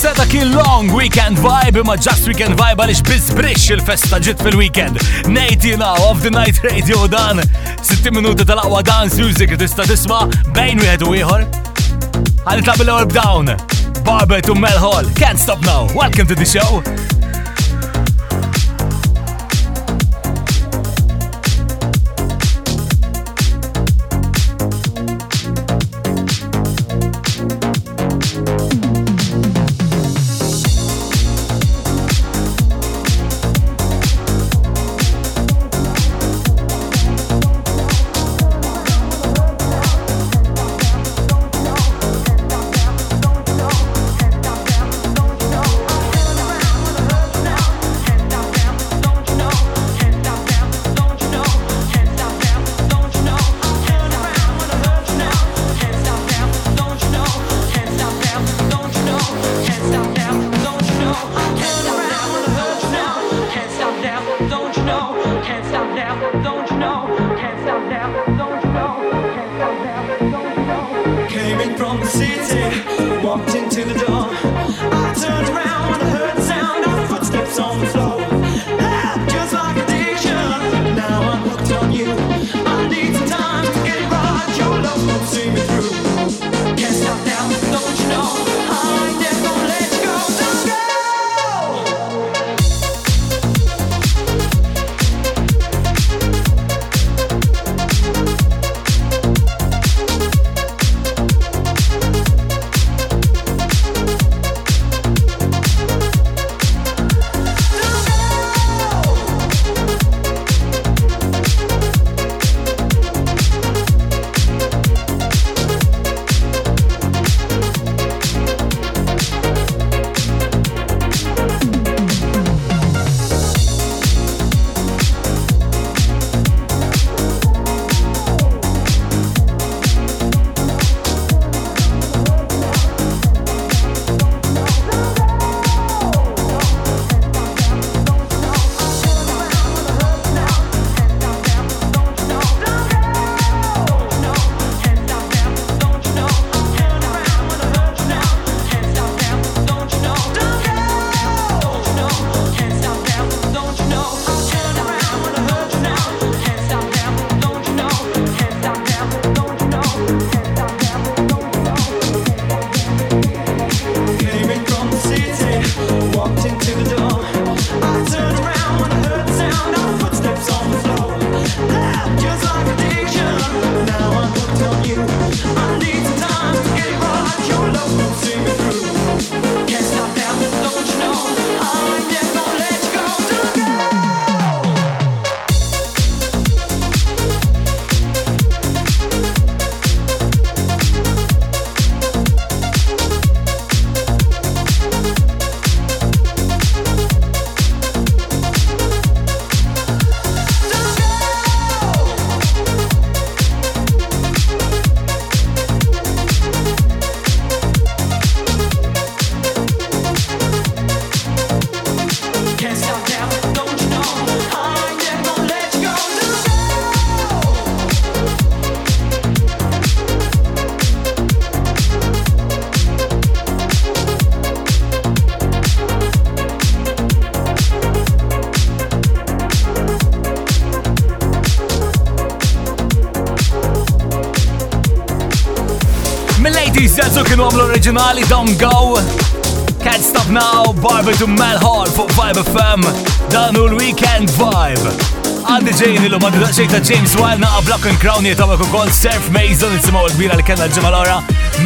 Seta kien long weekend vibe ma just weekend vibe għalix bizbrix il-festa ġit fil-weekend. Nejtina of the night radio dan 60 minuti tal-aqwa dance music tista' tisma' bejn wieħed u ieħor. Għalli tlaq bil-ewwel down. Barbet u Mel Hall. Can't stop now. Welcome to the show. Kienu Don't Go. Can't Stop Now, barber to Mel Hall fuq Vibe FM. Dan u l-Weekend Vibe. Għandi ġejni l għandi daċċej ta' James Wild naqa Block and Crown jitawek u kol Surf Mason nisimaw l-kbira li kena l-ġemma ora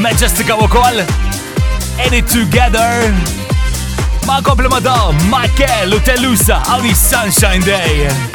Majestica u kol. In it together. Ma kompli ma da, Michael u Telusa, għawni Sunshine Day.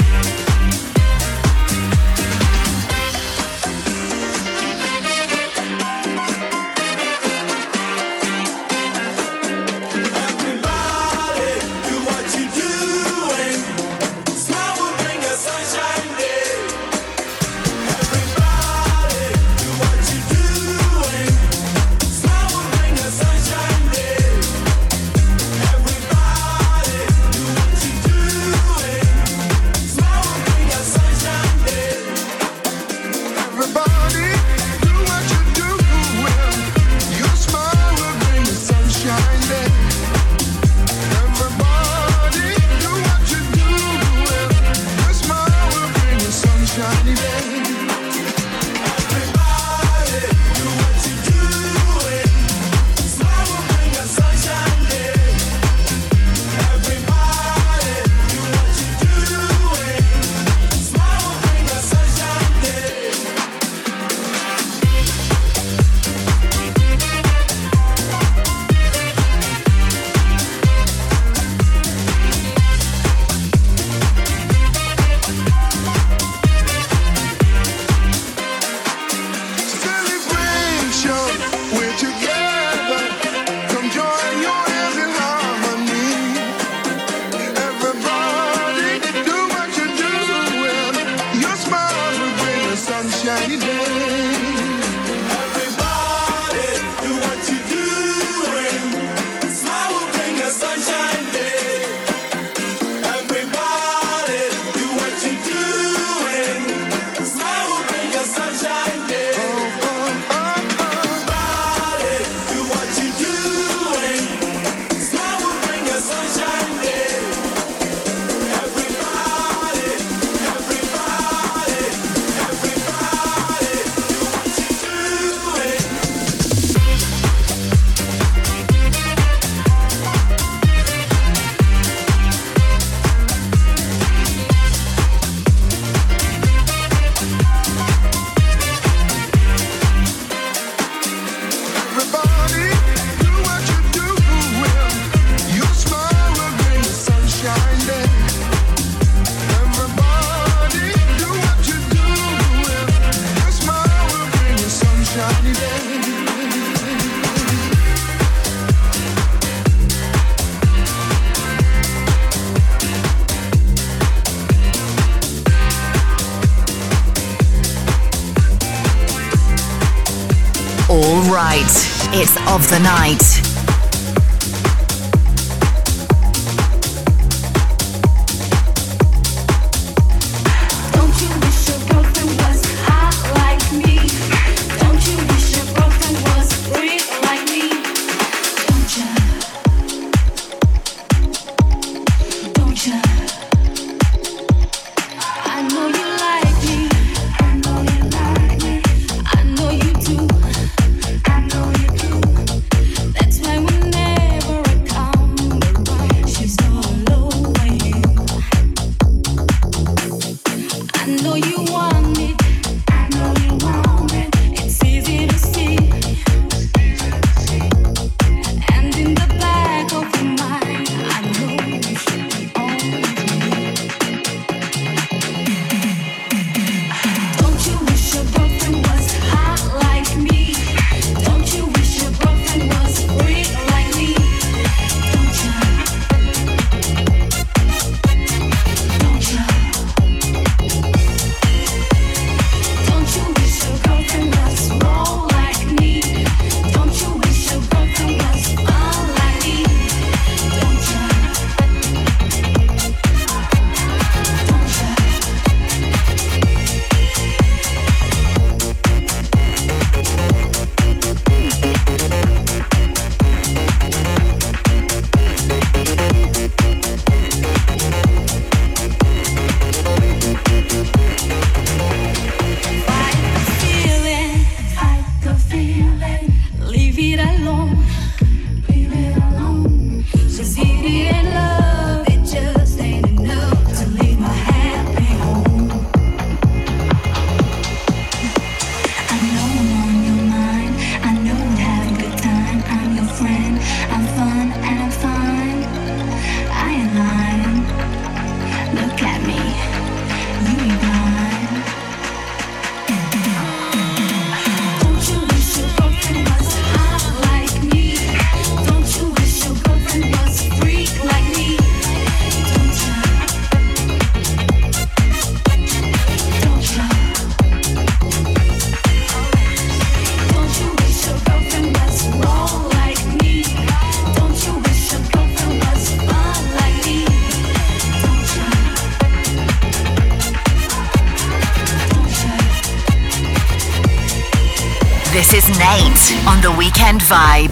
It's of the night.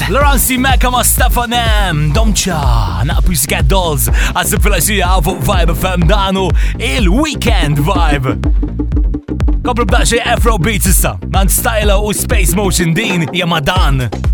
Laurent Simeka ma Stefanem, Domcha, naqpu jisika dolls, għasib fil-axija għafu vibe fem danu il-weekend vibe. Kopru b'daċi Afrobeat issa, man stylo u space motion din jamadan. dan.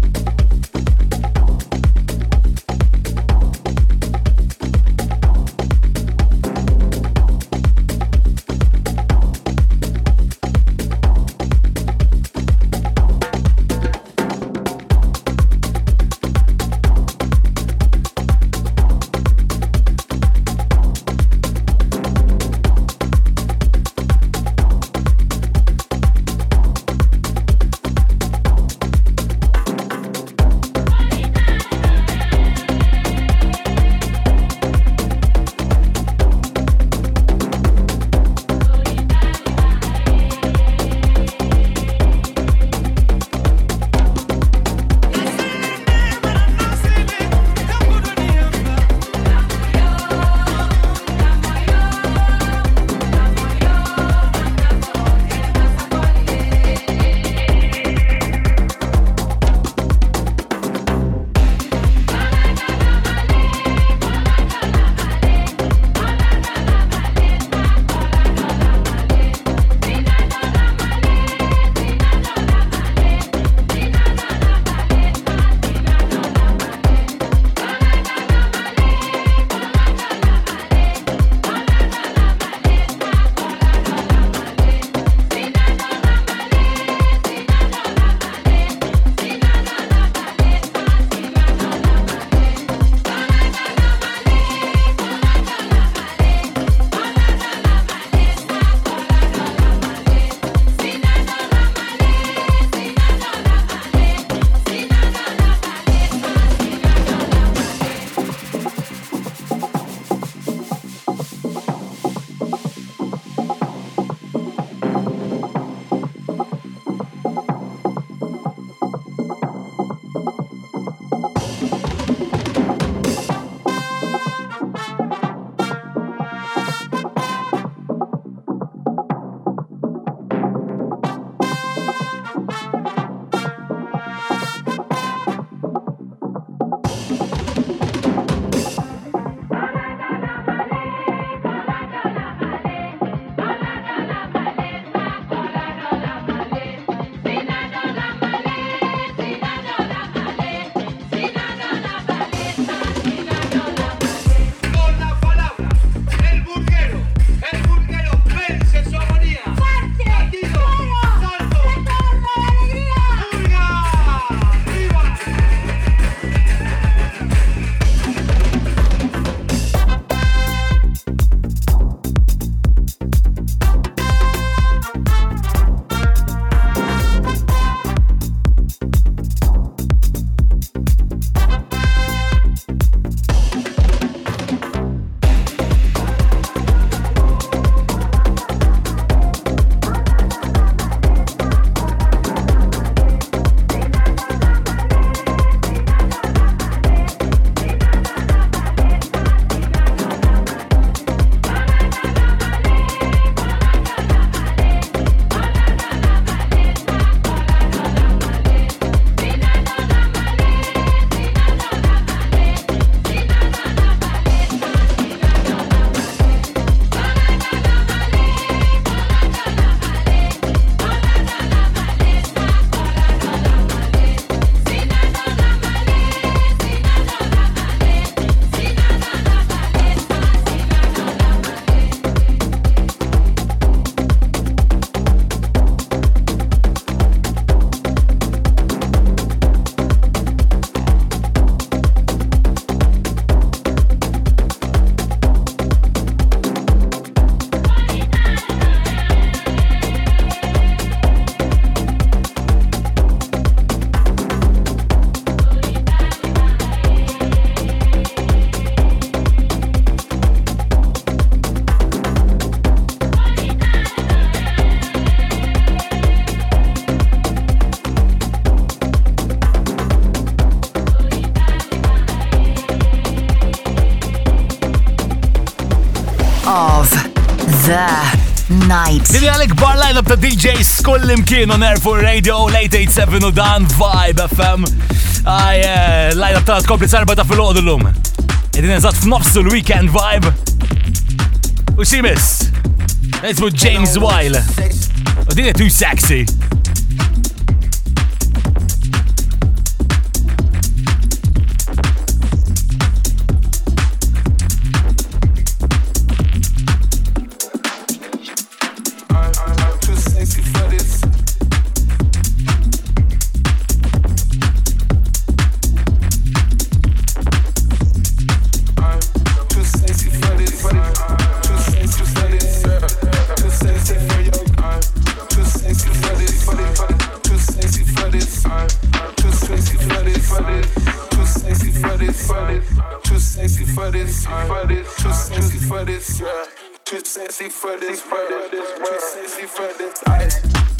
Night. Dini għalek bar line-up ta' DJs kullim Air Force radio late 87 u dan Vibe FM. Aj, eh, line-up ta' tkompli sarba ta' fil-ħodu l-lum. Edin eżat f'nofsu l-weekend vibe. U ximis, nismu James Weil. U din too sexy. Too sexy for this. Too sexy for this. Too sexy for this. Ice.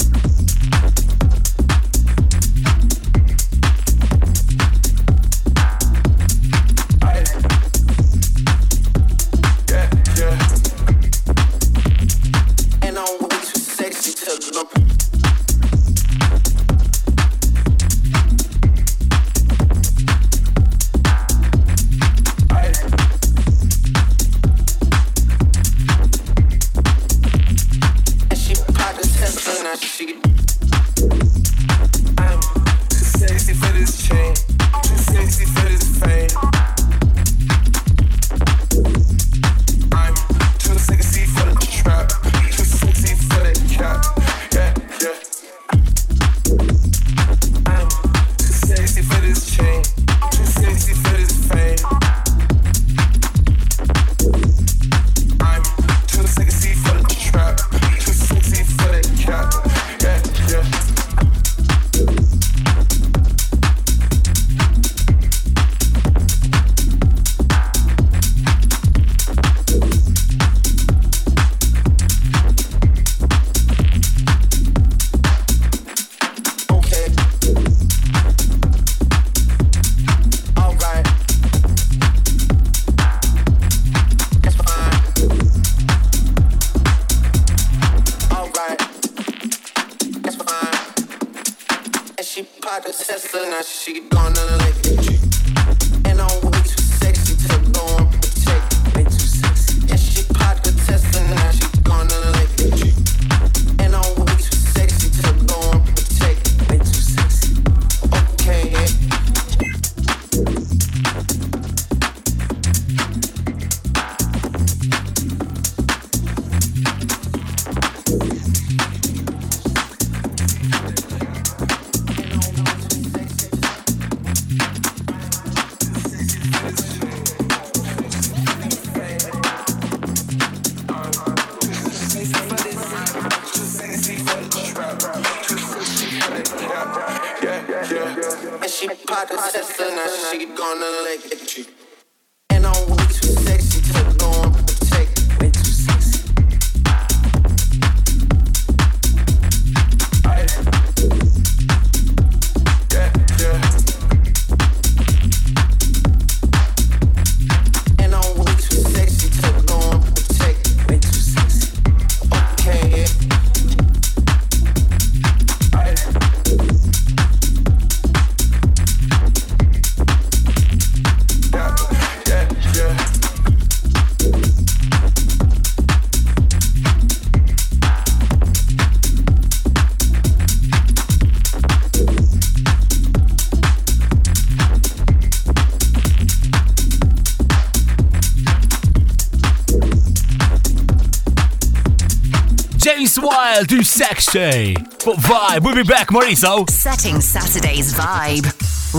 Wild, too sexy. But vibe, we'll be back, Mauricio. Setting Saturday's vibe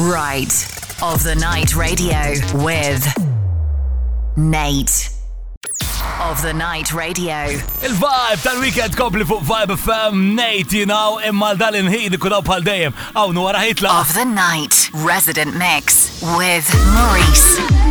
right of the night radio with Nate. Of the night radio. Il-vibe tal-weekend kompli fuq Vibe FM, Nate, you know, imma dal-in ħin ikunaw bħal dejjem. Għawnu wara hitla. Of the night resident mix with Maurice.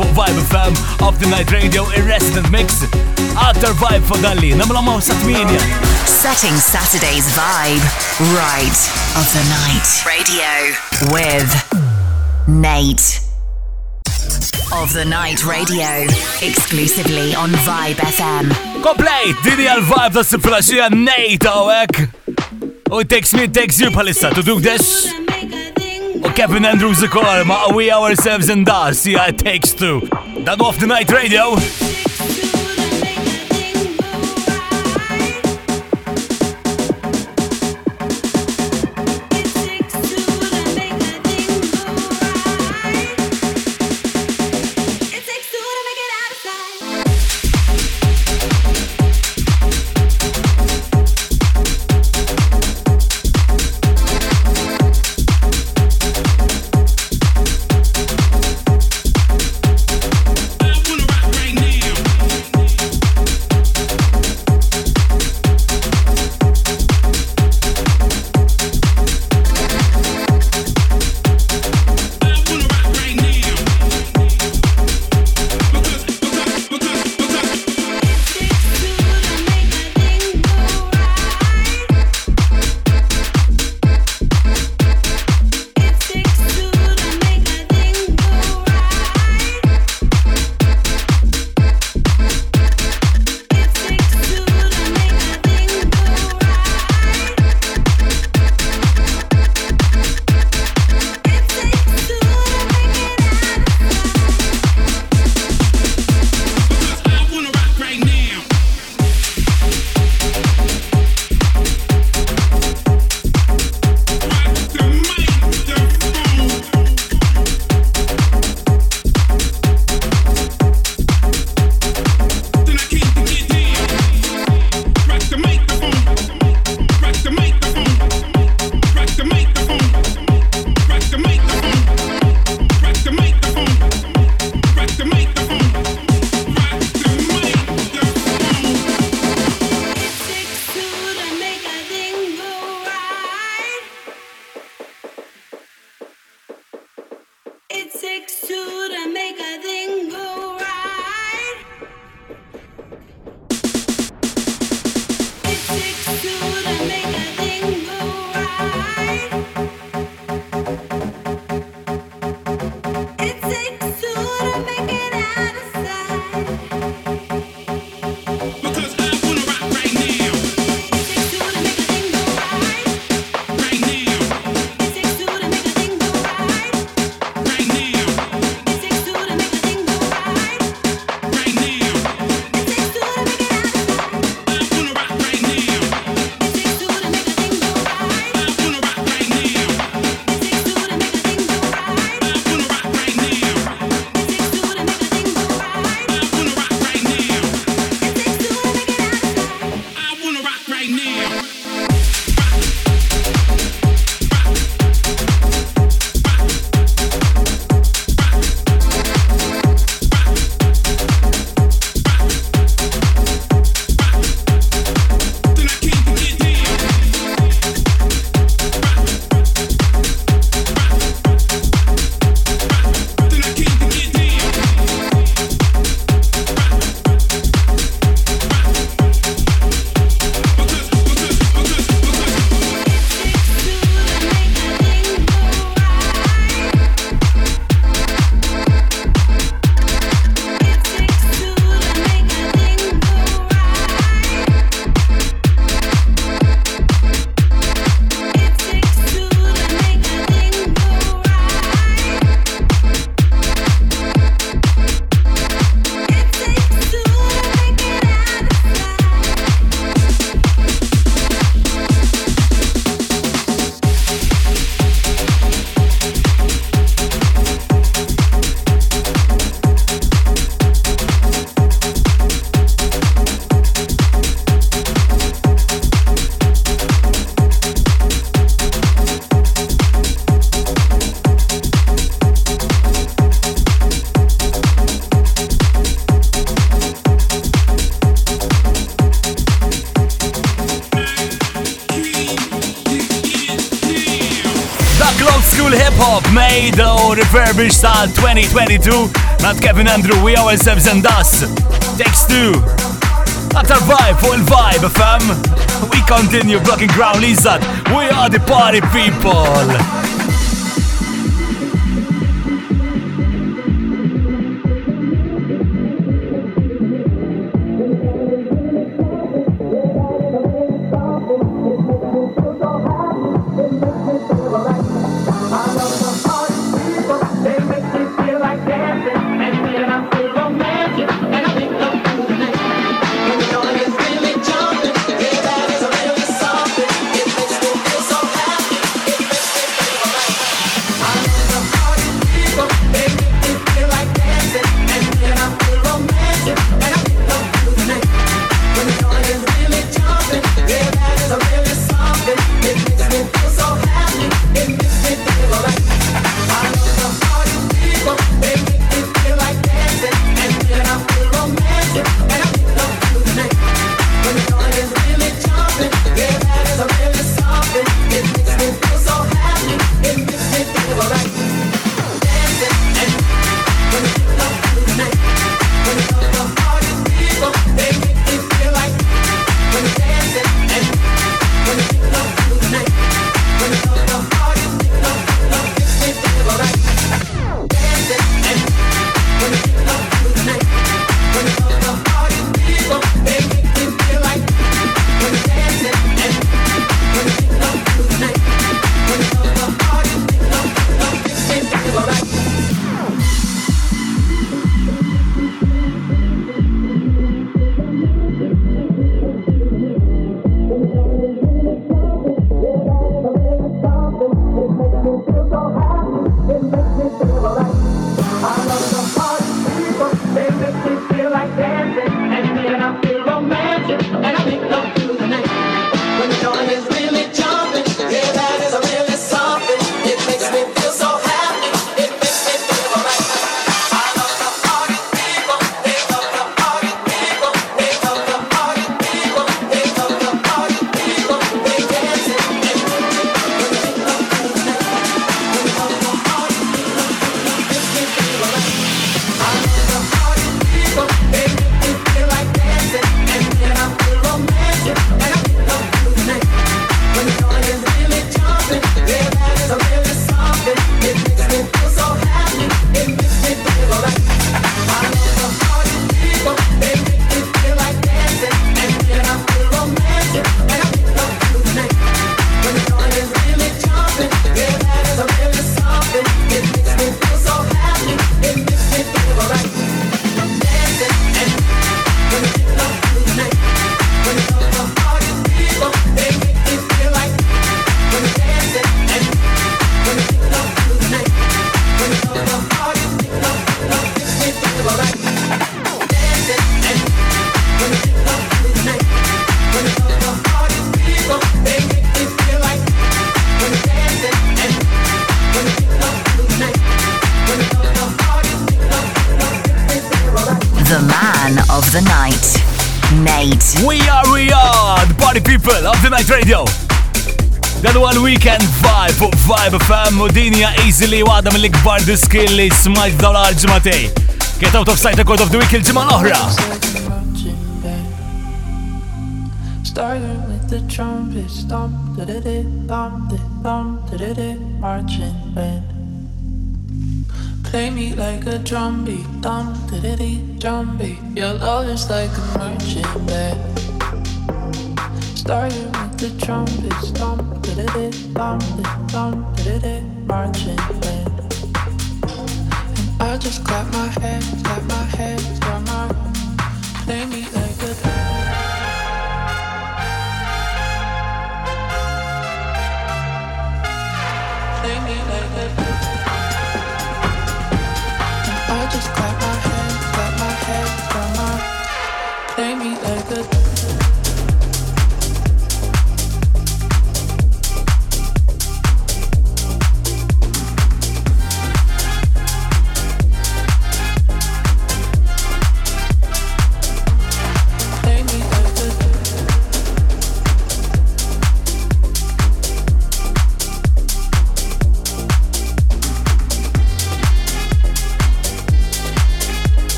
Dan Vibe FM of the Night Radio ir-Resident Mix. Aktar vibe fuq dalli, namla sa' Setting Saturday's vibe right of the night. Radio with Nate. Of the Night Radio, exclusively on Vibe FM. Komplejt, dini għal-vibe ta' s-flasġija nejta għek. U oh, it takes me, it takes you palissa to do this. U Kevin Andrews ukoll ma' we ourselves in that, see it takes two. Dan off the night radio. Tal-2022 not Kevin Andrew we ourselves and us. Takes two. Aktar vibe full il-vibe, fam. We continue blocking ground Lizard. We are the party people. That one weekend vibe FM u dinja easily għada mill-ikbar diskill li smajt dawn l-ġimatej. Get out of sight record of the week il-ġimma l-oħra. Started with the trumpet, stomp, da da da, thump, thump, da da da, marching band. Play me like a drumbeat, thump, da da da, drumbeat. Your love is like a marching band. Started with the trumpet, stomp, da da da, thump, thump, da da da, marching band. And I just clap my hands, clap my hands, clap my play me like a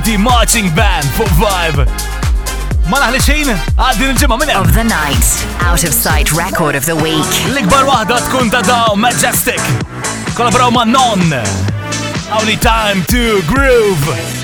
Unity Marching Band for Vibe. Ma naħli għaddin il-ġimma minn Of the night, out of sight record of the week. L-ikbar wahda tkun ta' daw, Majestic. Kollaboraw ma' non. Only time to groove.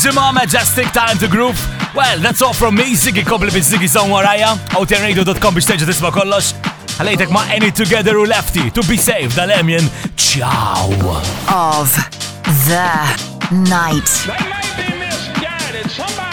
Zuma, Majestic Time to groove. Well, that's all from me, Ziggy Kobli with Ziggy Song warajja, outradio.com stage this tisma' kollox. Ħalejtek ma' Any Together u Lefty. To be safe, dal-Emjen. Ciao. Of the night. They be misguided. Somebody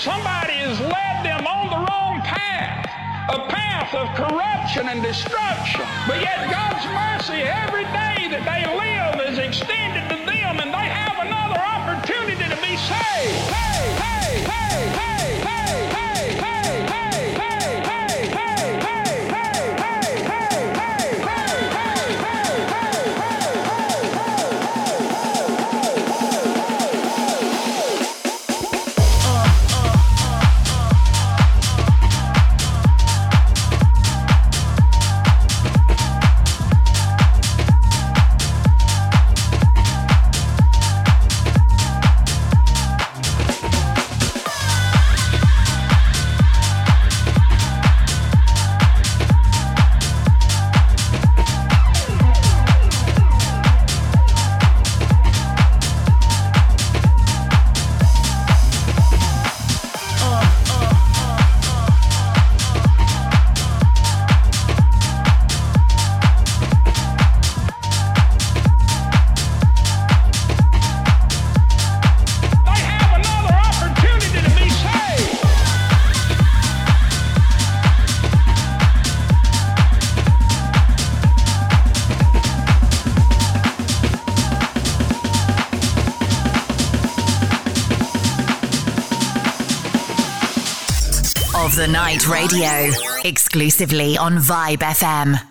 somebody has led them on the wrong path, a path of corruption and destruction. But yet God's mercy every day that they live is extended to them and they have another opportunity to be saved. Hey, hey, hey, hey, hey, hey, Night Radio, exclusively on Vibe FM.